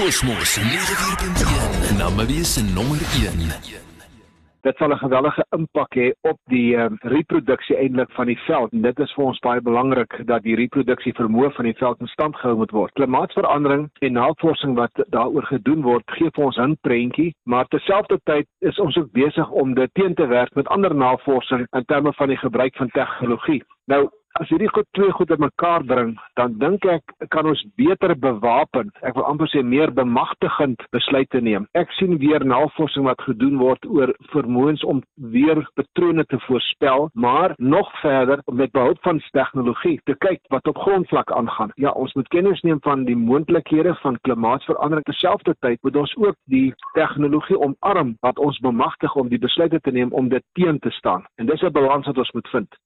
Kosmos 94.1 Namawie se nommer 1. Dit sal 'n geweldige impak hê op die uh, reproduksie eintlik van die veld. En dit is vir ons baie belangrik dat die reproduksie vermoë van die veld in stand gehou moet word. Klimaatsverandering en navorsing wat daaroor gedoen word, gee vir ons 'n prentjie, maar terselfdertyd is ons ook besig om dit teen te werk met ander navorsing in terme van die gebruik van tegnologie. Nou As hierdie goed twee goed bymekaar bring, dan dink ek kan ons beter bewapen. Ek wil amper sê meer bemagtigend besluite neem. Ek sien weer navorsing wat gedoen word oor vermoëns om weer patrone te voorspel, maar nog verder met behulp van tegnologie te kyk wat op grondvlak aangaan. Ja, ons moet kennis neem van die moontlikhede van klimaatsverandering. Terselfdertyd moet ons ook die tegnologie omarm wat ons bemagtig om die besluite te neem om dit teen te staan. En dis 'n balans wat ons moet vind.